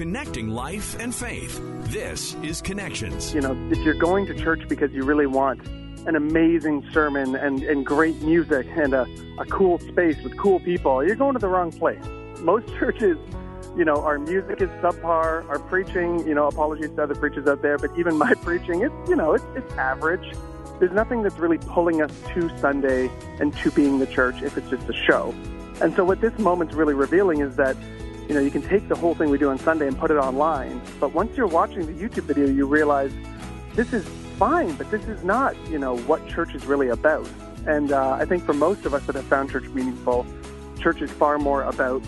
connecting life and faith. This is Connections. You know, if you're going to church because you really want an amazing sermon and, and great music and a, a cool space with cool people, you're going to the wrong place. Most churches, you know, our music is subpar, our preaching, you know, apologies to other preachers out there, but even my preaching, it's, you know, it's, it's average. There's nothing that's really pulling us to Sunday and to being the church if it's just a show. And so what this moment's really revealing is that, you know, you can take the whole thing we do on Sunday and put it online, but once you're watching the YouTube video, you realize this is fine, but this is not, you know, what church is really about. And uh, I think for most of us that have found church meaningful, church is far more about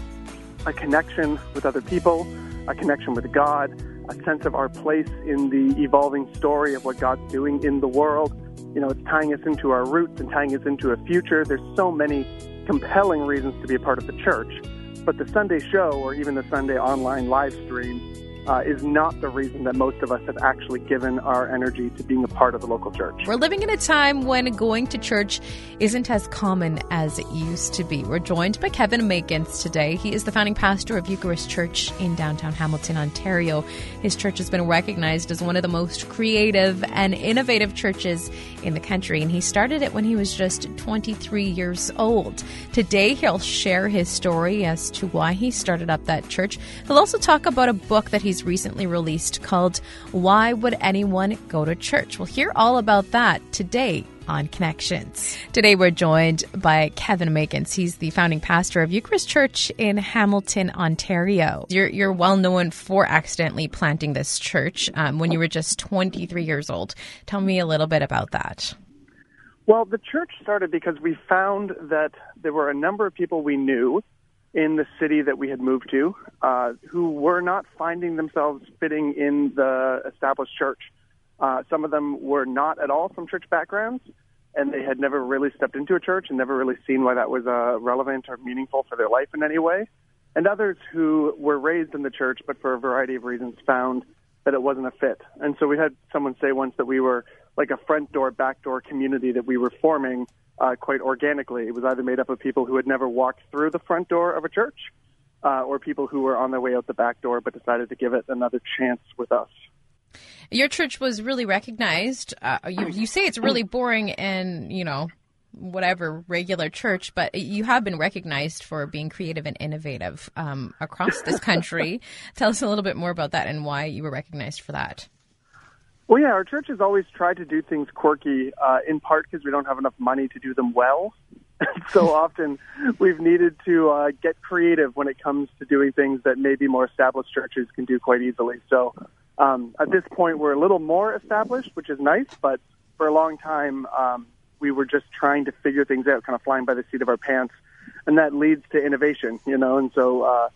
a connection with other people, a connection with God, a sense of our place in the evolving story of what God's doing in the world. You know, it's tying us into our roots and tying us into a future. There's so many compelling reasons to be a part of the church. But the Sunday show or even the Sunday online live stream uh, is not the reason that most of us have actually given our energy to being a part of the local church. We're living in a time when going to church isn't as common as it used to be. We're joined by Kevin Makins today. He is the founding pastor of Eucharist Church in downtown Hamilton, Ontario. His church has been recognized as one of the most creative and innovative churches in the country, and he started it when he was just 23 years old. Today, he'll share his story as to why he started up that church. He'll also talk about a book that he he's recently released called Why Would Anyone Go to Church? We'll hear all about that today on Connections. Today we're joined by Kevin Makins. He's the founding pastor of Eucharist Church in Hamilton, Ontario. You're, you're well known for accidentally planting this church um, when you were just 23 years old. Tell me a little bit about that. Well, the church started because we found that there were a number of people we knew in the city that we had moved to uh, who were not finding themselves fitting in the established church. Uh, some of them were not at all from church backgrounds, and they had never really stepped into a church and never really seen why that was uh, relevant or meaningful for their life in any way. And others who were raised in the church, but for a variety of reasons found that it wasn't a fit. And so we had someone say once that we were like a front door, back door community that we were forming uh, quite organically. It was either made up of people who had never walked through the front door of a church uh, or people who were on their way out the back door but decided to give it another chance with us. Your church was really recognized. Uh, you, you say it's really boring and, you know, whatever regular church, but you have been recognized for being creative and innovative um, across this country. Tell us a little bit more about that and why you were recognized for that. Well, yeah, our church has always tried to do things quirky, uh, in part because we don't have enough money to do them well. so often we've needed to uh, get creative when it comes to doing things that maybe more established churches can do quite easily. So um, at this point, we're a little more established, which is nice, but for a long time, um, we were just trying to figure things out, kind of flying by the seat of our pants. And that leads to innovation, you know, and so uh,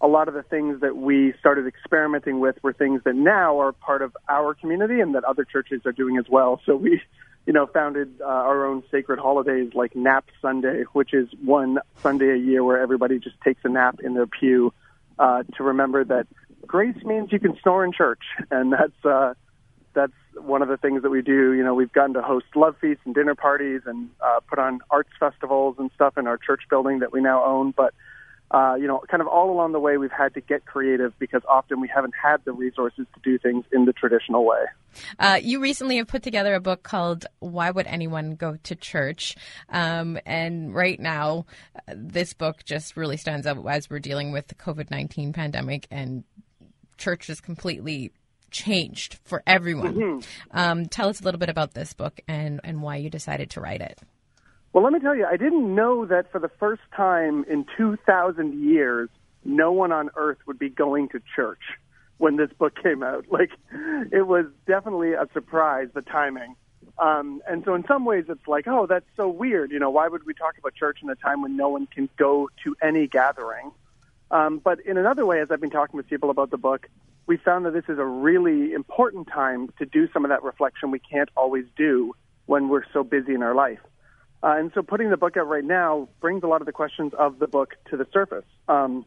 a lot of the things that we started experimenting with were things that now are part of our community and that other churches are doing as well. So we, you know, founded uh, our own sacred holidays like Nap Sunday, which is one Sunday a year where everybody just takes a nap in their pew uh, to remember that grace means you can snore in church, and that's uh, that's one of the things that we do. You know, we've gotten to host love feasts and dinner parties and uh, put on arts festivals and stuff in our church building that we now own, but uh, you know, kind of all along the way, we've had to get creative because often we haven't had the resources to do things in the traditional way. Uh, you recently have put together a book called Why Would Anyone Go to Church? Um, and right now, uh, this book just really stands out as we're dealing with the COVID 19 pandemic and church is completely changed for everyone. Mm-hmm. Um, tell us a little bit about this book and, and why you decided to write it. Well, let me tell you, I didn't know that for the first time in 2,000 years, no one on earth would be going to church when this book came out. Like, it was definitely a surprise, the timing. Um, and so, in some ways, it's like, oh, that's so weird. You know, why would we talk about church in a time when no one can go to any gathering? Um, but in another way, as I've been talking with people about the book, we found that this is a really important time to do some of that reflection we can't always do when we're so busy in our life. Uh, and so putting the book out right now brings a lot of the questions of the book to the surface. Um,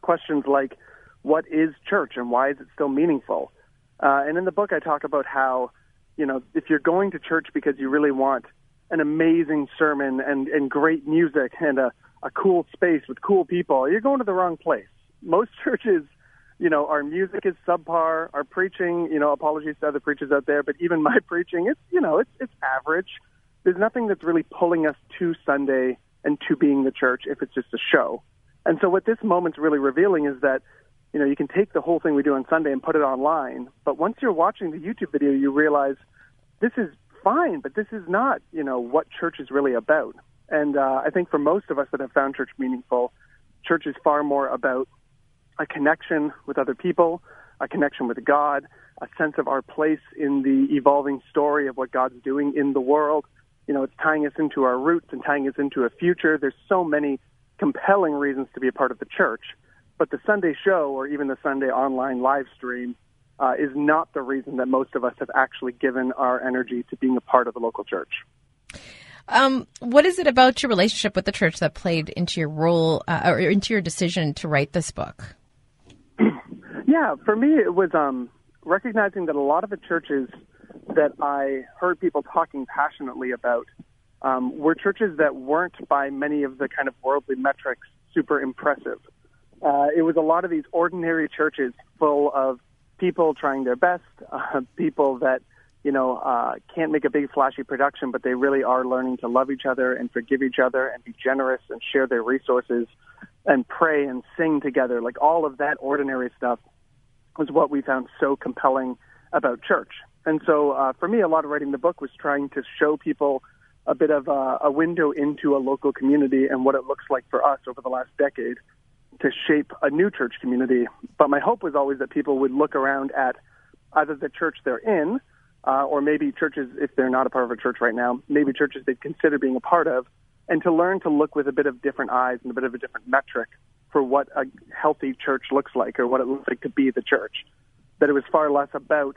questions like, what is church and why is it still meaningful? Uh, and in the book, I talk about how, you know, if you're going to church because you really want an amazing sermon and, and great music and a, a cool space with cool people, you're going to the wrong place. Most churches you know, our music is subpar. Our preaching, you know, apologies to other preachers out there, but even my preaching, it's you know, it's it's average. There's nothing that's really pulling us to Sunday and to being the church if it's just a show. And so what this moment's really revealing is that, you know, you can take the whole thing we do on Sunday and put it online, but once you're watching the YouTube video, you realize this is fine, but this is not, you know, what church is really about. And uh, I think for most of us that have found church meaningful, church is far more about a connection with other people, a connection with God, a sense of our place in the evolving story of what God's doing in the world. You know, it's tying us into our roots and tying us into a future. There's so many compelling reasons to be a part of the church. But the Sunday show or even the Sunday online live stream uh, is not the reason that most of us have actually given our energy to being a part of the local church. Um, what is it about your relationship with the church that played into your role uh, or into your decision to write this book? Yeah, for me, it was um, recognizing that a lot of the churches that I heard people talking passionately about um, were churches that weren't, by many of the kind of worldly metrics, super impressive. Uh, it was a lot of these ordinary churches full of people trying their best, uh, people that you know uh, can't make a big flashy production, but they really are learning to love each other and forgive each other and be generous and share their resources and pray and sing together. Like all of that ordinary stuff was what we found so compelling about church. And so uh, for me, a lot of writing the book was trying to show people a bit of a, a window into a local community and what it looks like for us over the last decade to shape a new church community. But my hope was always that people would look around at either the church they're in, uh, or maybe churches, if they're not a part of a church right now, maybe churches they'd consider being a part of, and to learn to look with a bit of different eyes and a bit of a different metric for what a healthy church looks like or what it looks like to be the church. That it was far less about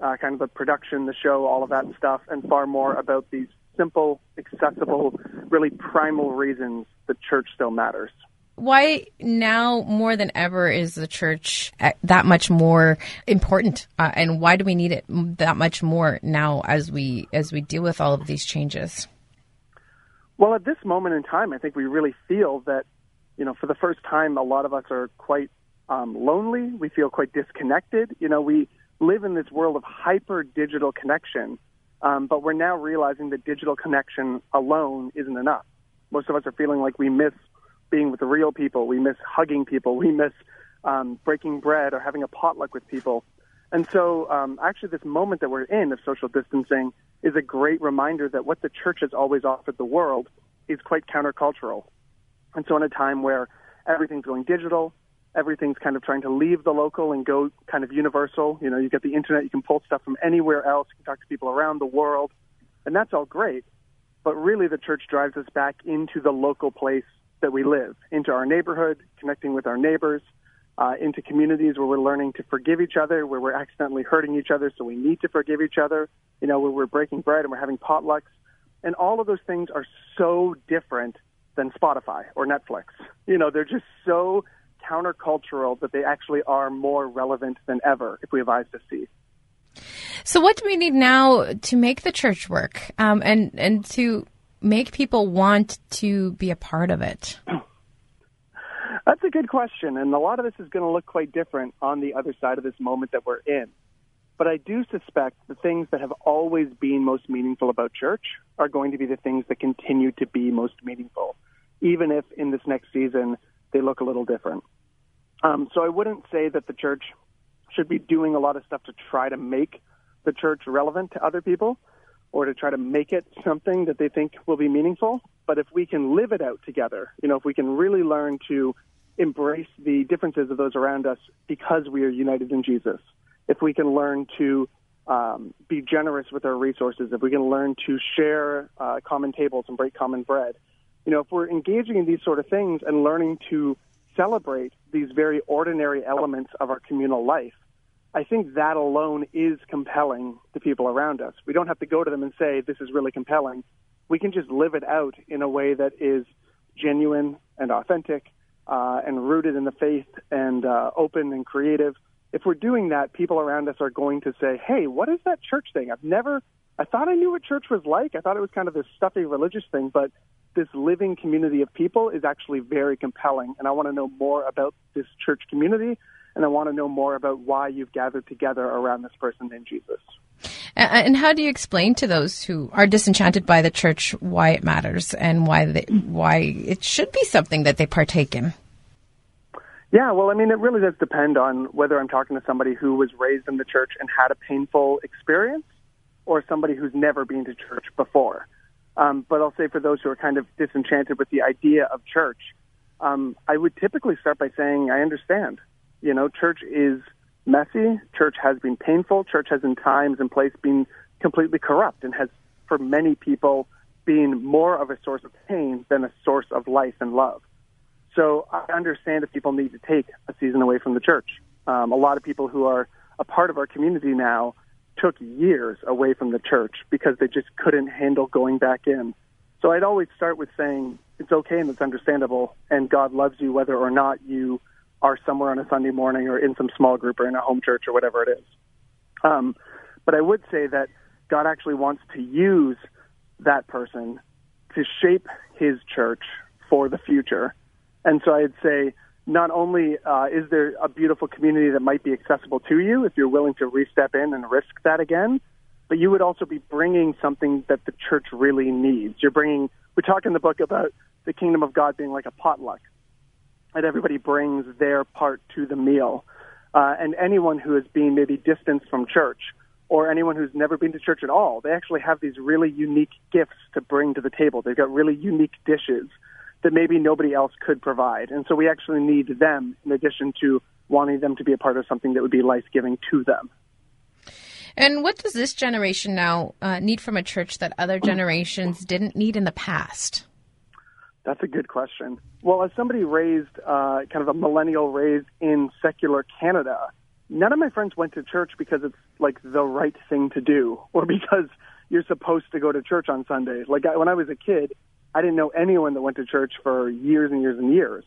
uh, kind of the production, the show, all of that stuff, and far more about these simple, accessible, really primal reasons the church still matters. Why now more than ever is the church uh, that much more important, uh, and why do we need it that much more now as we as we deal with all of these changes? Well, at this moment in time, I think we really feel that you know, for the first time, a lot of us are quite um, lonely. We feel quite disconnected. You know, we live in this world of hyper digital connection, um, but we're now realizing that digital connection alone isn't enough. Most of us are feeling like we miss being with the real people. We miss hugging people. We miss um, breaking bread or having a potluck with people. And so, um, actually, this moment that we're in of social distancing is a great reminder that what the church has always offered the world is quite countercultural. And so, in a time where everything's going digital, everything's kind of trying to leave the local and go kind of universal. You know, you get the internet, you can pull stuff from anywhere else, you can talk to people around the world, and that's all great. But really, the church drives us back into the local place that we live, into our neighborhood, connecting with our neighbors, uh, into communities where we're learning to forgive each other, where we're accidentally hurting each other, so we need to forgive each other, you know, where we're breaking bread and we're having potlucks. And all of those things are so different than Spotify or Netflix. You know, they're just so countercultural that they actually are more relevant than ever if we have eyes to see. So, what do we need now to make the church work um, and and to make people want to be a part of it? That's a good question, and a lot of this is going to look quite different on the other side of this moment that we're in. But I do suspect the things that have always been most meaningful about church are going to be the things that continue to be most meaningful even if in this next season they look a little different. Um, so I wouldn't say that the church should be doing a lot of stuff to try to make the church relevant to other people or to try to make it something that they think will be meaningful. But if we can live it out together, you know, if we can really learn to embrace the differences of those around us because we are united in Jesus, if we can learn to um, be generous with our resources, if we can learn to share uh, common tables and break common bread, you know, if we're engaging in these sort of things and learning to celebrate these very ordinary elements of our communal life, I think that alone is compelling to people around us. We don't have to go to them and say, this is really compelling. We can just live it out in a way that is genuine and authentic uh, and rooted in the faith and uh, open and creative. If we're doing that, people around us are going to say, hey, what is that church thing? I've never, I thought I knew what church was like. I thought it was kind of this stuffy religious thing, but this living community of people is actually very compelling. And I want to know more about this church community. and I want to know more about why you've gathered together around this person named Jesus. And how do you explain to those who are disenchanted by the church why it matters and why they, why it should be something that they partake in? Yeah, well, I mean, it really does depend on whether I'm talking to somebody who was raised in the church and had a painful experience, or somebody who's never been to church before. Um, but I'll say for those who are kind of disenchanted with the idea of church, um, I would typically start by saying, I understand. You know, church is messy. Church has been painful. Church has, in times and place, been completely corrupt and has, for many people, been more of a source of pain than a source of life and love. So I understand if people need to take a season away from the church. Um, a lot of people who are a part of our community now took years away from the church because they just couldn't handle going back in. So I'd always start with saying it's okay and it's understandable, and God loves you whether or not you are somewhere on a Sunday morning or in some small group or in a home church or whatever it is. Um, but I would say that God actually wants to use that person to shape his church for the future. And so I'd say not only uh, is there a beautiful community that might be accessible to you if you're willing to re-step in and risk that again, but you would also be bringing something that the church really needs. You're bringing, we talk in the book about the kingdom of God being like a potluck, and everybody brings their part to the meal. Uh, and anyone who is being maybe distanced from church, or anyone who's never been to church at all, they actually have these really unique gifts to bring to the table. They've got really unique dishes that maybe nobody else could provide. And so we actually need them in addition to wanting them to be a part of something that would be life giving to them. And what does this generation now uh, need from a church that other generations didn't need in the past? That's a good question. Well, as somebody raised, uh, kind of a millennial raised in secular Canada, none of my friends went to church because it's like the right thing to do or because you're supposed to go to church on Sunday. Like I, when I was a kid, I didn't know anyone that went to church for years and years and years.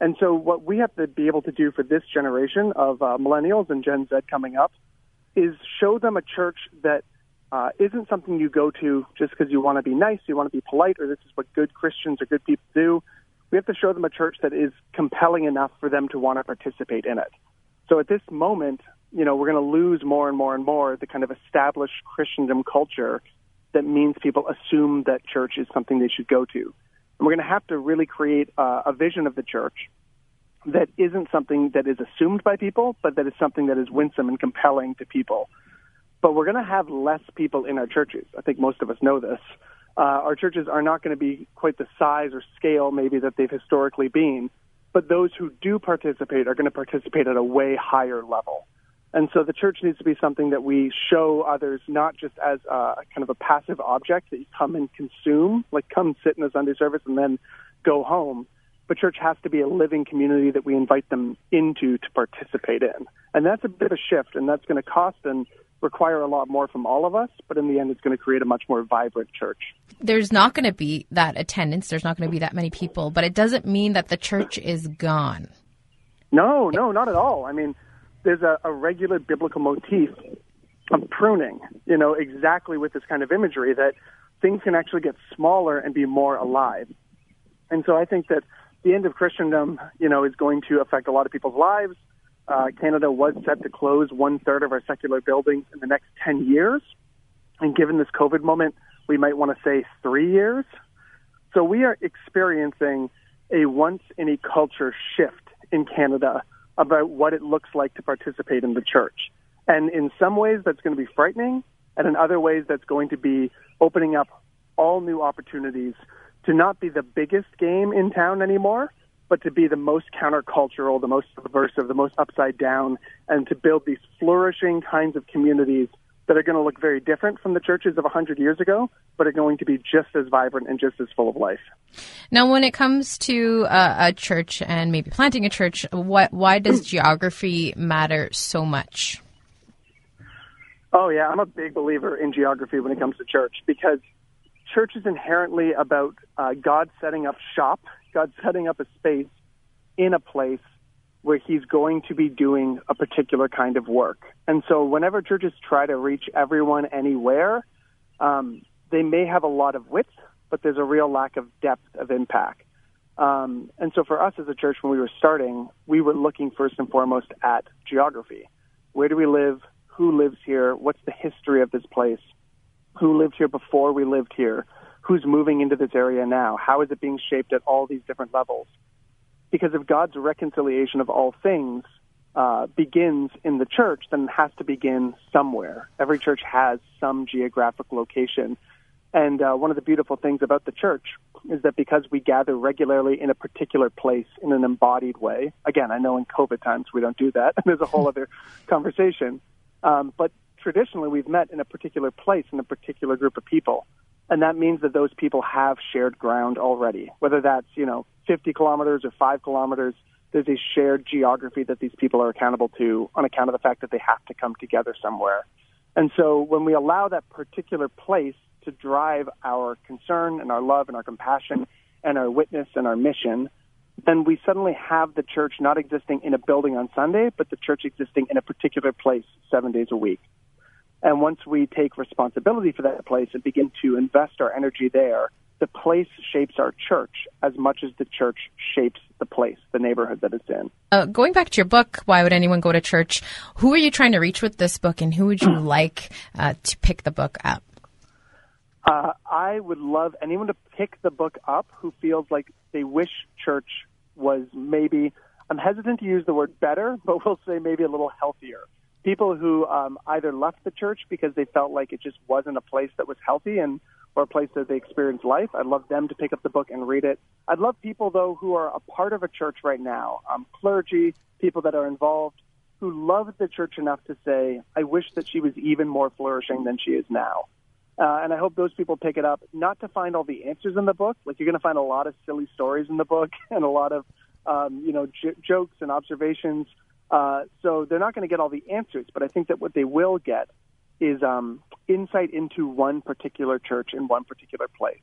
And so, what we have to be able to do for this generation of uh, millennials and Gen Z coming up is show them a church that uh, isn't something you go to just because you want to be nice, you want to be polite, or this is what good Christians or good people do. We have to show them a church that is compelling enough for them to want to participate in it. So at this moment, you know, we're going to lose more and more and more the kind of established Christendom culture that means people assume that church is something they should go to. And we're going to have to really create uh, a vision of the church that isn't something that is assumed by people, but that is something that is winsome and compelling to people. But we're going to have less people in our churches. I think most of us know this. Uh, our churches are not going to be quite the size or scale maybe that they've historically been, but those who do participate are going to participate at a way higher level. And so the church needs to be something that we show others not just as a kind of a passive object that you come and consume, like come sit in a Sunday service and then go home. But church has to be a living community that we invite them into to participate in. And that's a bit of a shift, and that's going to cost and require a lot more from all of us, but in the end, it's going to create a much more vibrant church. There's not going to be that attendance, there's not going to be that many people, but it doesn't mean that the church is gone. No, no, not at all. I mean, there's a, a regular biblical motif of pruning, you know, exactly with this kind of imagery that things can actually get smaller and be more alive. And so I think that the end of Christendom, you know, is going to affect a lot of people's lives. Uh, Canada was set to close one third of our secular buildings in the next 10 years. And given this COVID moment, we might want to say three years. So we are experiencing a once in a culture shift in Canada about what it looks like to participate in the church. And in some ways, that's going to be frightening, and in other ways, that's going to be opening up all new opportunities to not be the biggest game in town anymore, but to be the most countercultural, the most subversive, the most upside down, and to build these flourishing kinds of communities that are going to look very different from the churches of 100 years ago, but are going to be just as vibrant and just as full of life. Now, when it comes to uh, a church and maybe planting a church, what, why does geography matter so much? Oh, yeah, I'm a big believer in geography when it comes to church because church is inherently about uh, God setting up shop, God setting up a space in a place where he's going to be doing a particular kind of work. And so whenever churches try to reach everyone anywhere, um, they may have a lot of width, but there's a real lack of depth of impact. Um, and so for us as a church, when we were starting, we were looking first and foremost at geography. Where do we live? Who lives here? What's the history of this place? Who lived here before we lived here? Who's moving into this area now? How is it being shaped at all these different levels? Because if God's reconciliation of all things uh, begins in the church, then it has to begin somewhere. Every church has some geographic location. And uh, one of the beautiful things about the church is that because we gather regularly in a particular place in an embodied way, again, I know in COVID times we don't do that, and there's a whole other conversation, um, but traditionally we've met in a particular place in a particular group of people. And that means that those people have shared ground already, whether that's, you know, 50 kilometers or five kilometers there's a shared geography that these people are accountable to on account of the fact that they have to come together somewhere. And so when we allow that particular place to drive our concern and our love and our compassion and our witness and our mission, then we suddenly have the church not existing in a building on Sunday, but the church existing in a particular place seven days a week. And once we take responsibility for that place and begin to invest our energy there, the place shapes our church as much as the church shapes the place, the neighborhood that it's in. Uh, going back to your book, Why Would Anyone Go to Church? Who are you trying to reach with this book, and who would you like uh, to pick the book up? Uh, I would love anyone to pick the book up who feels like they wish church was maybe, I'm hesitant to use the word better, but we'll say maybe a little healthier. People who um, either left the church because they felt like it just wasn't a place that was healthy and or a place that they experience life. I'd love them to pick up the book and read it. I'd love people, though, who are a part of a church right now, um, clergy, people that are involved, who love the church enough to say, I wish that she was even more flourishing than she is now. Uh, and I hope those people pick it up, not to find all the answers in the book. Like you're going to find a lot of silly stories in the book and a lot of, um, you know, j- jokes and observations. Uh, so they're not going to get all the answers, but I think that what they will get is um, insight into one particular church in one particular place.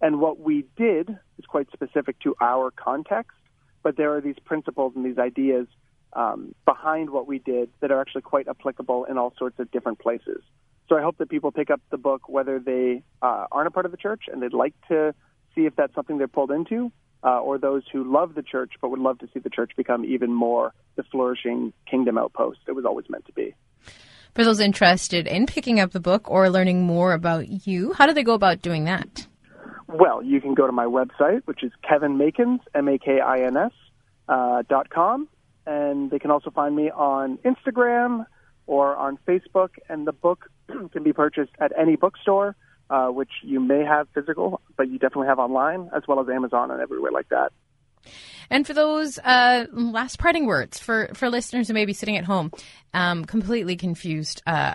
And what we did is quite specific to our context, but there are these principles and these ideas um, behind what we did that are actually quite applicable in all sorts of different places. So I hope that people pick up the book whether they uh, aren't a part of the church and they'd like to see if that's something they're pulled into, uh, or those who love the church but would love to see the church become even more the flourishing kingdom outpost it was always meant to be. For those interested in picking up the book or learning more about you, how do they go about doing that? Well, you can go to my website, which is kevinmakins, M-A-K-I-N-S, uh, dot com, and they can also find me on Instagram or on Facebook, and the book can be purchased at any bookstore, uh, which you may have physical, but you definitely have online, as well as Amazon and everywhere like that. And for those uh, last parting words for, for listeners who may be sitting at home, um, completely confused uh,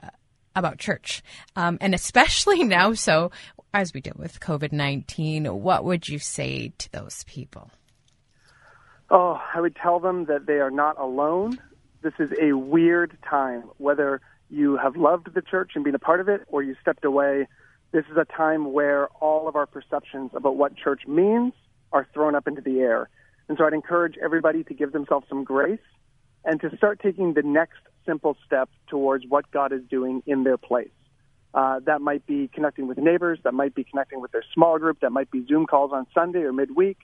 about church, um, and especially now, so as we deal with COVID 19, what would you say to those people? Oh, I would tell them that they are not alone. This is a weird time. Whether you have loved the church and been a part of it or you stepped away, this is a time where all of our perceptions about what church means are thrown up into the air. And so I'd encourage everybody to give themselves some grace and to start taking the next simple step towards what God is doing in their place. Uh, that might be connecting with neighbors, that might be connecting with their small group, that might be Zoom calls on Sunday or midweek,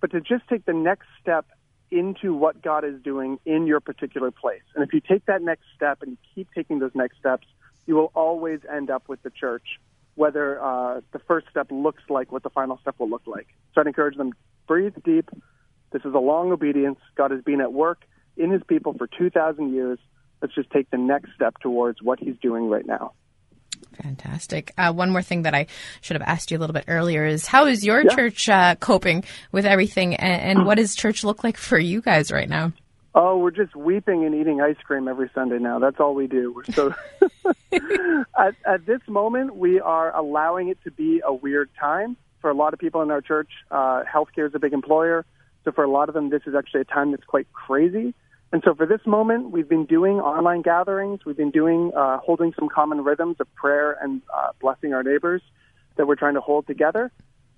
but to just take the next step into what God is doing in your particular place. And if you take that next step and you keep taking those next steps, you will always end up with the church, whether uh, the first step looks like what the final step will look like. So I'd encourage them breathe deep, this is a long obedience. God has been at work in his people for 2,000 years. Let's just take the next step towards what he's doing right now. Fantastic. Uh, one more thing that I should have asked you a little bit earlier is how is your yeah. church uh, coping with everything, and, and what does church look like for you guys right now? Oh, we're just weeping and eating ice cream every Sunday now. That's all we do. We're so at, at this moment, we are allowing it to be a weird time for a lot of people in our church. Uh, healthcare is a big employer. So for a lot of them, this is actually a time that's quite crazy. And so for this moment, we've been doing online gatherings. We've been doing, uh, holding some common rhythms of prayer and uh, blessing our neighbors that we're trying to hold together.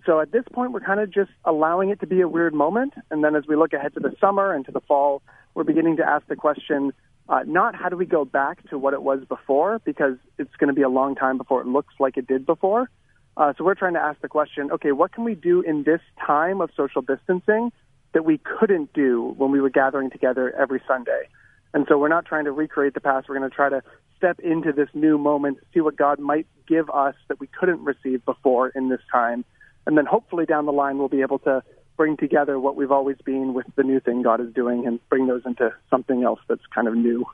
So at this point, we're kind of just allowing it to be a weird moment. And then as we look ahead to the summer and to the fall, we're beginning to ask the question, uh, not how do we go back to what it was before, because it's going to be a long time before it looks like it did before, Uh, so we're trying to ask the question, okay, what can we do in this time of social distancing that we couldn't do when we were gathering together every Sunday? And so we're not trying to recreate the past. We're going to try to step into this new moment, see what God might give us that we couldn't receive before in this time. And then hopefully down the line, we'll be able to bring together what we've always been with the new thing God is doing and bring those into something else that's kind of new.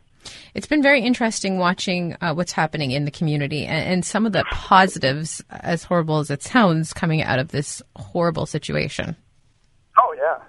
It's been very interesting watching uh, what's happening in the community and, and, some of the positives, as horrible as it sounds, coming out of this horrible situation. Oh, yeah.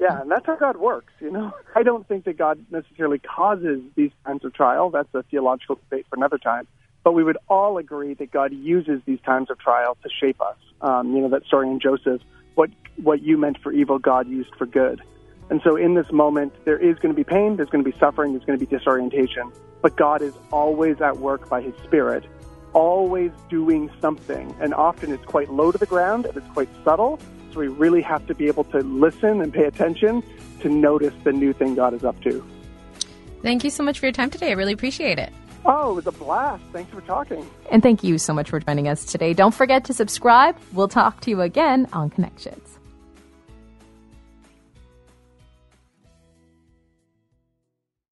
Yeah, and that's how God works, you know. I don't think that God necessarily causes these times of trial. That's a theological debate for another time. But we would all agree that God uses these times of trial to shape us. Um, you know, that story in Joseph, what, what you meant for evil, God used for good. And so in this moment, there is going to be pain, there's going to be suffering, there's going to be disorientation. But God is always at work by His Spirit, always doing something. And often it's quite low to the ground and it's quite subtle. So we really have to be able to listen and pay attention to notice the new thing God is up to. Thank you so much for your time today. I really appreciate it. Oh, it was a blast. Thanks for talking. And thank you so much for joining us today. Don't forget to subscribe. We'll talk to you again on Connections.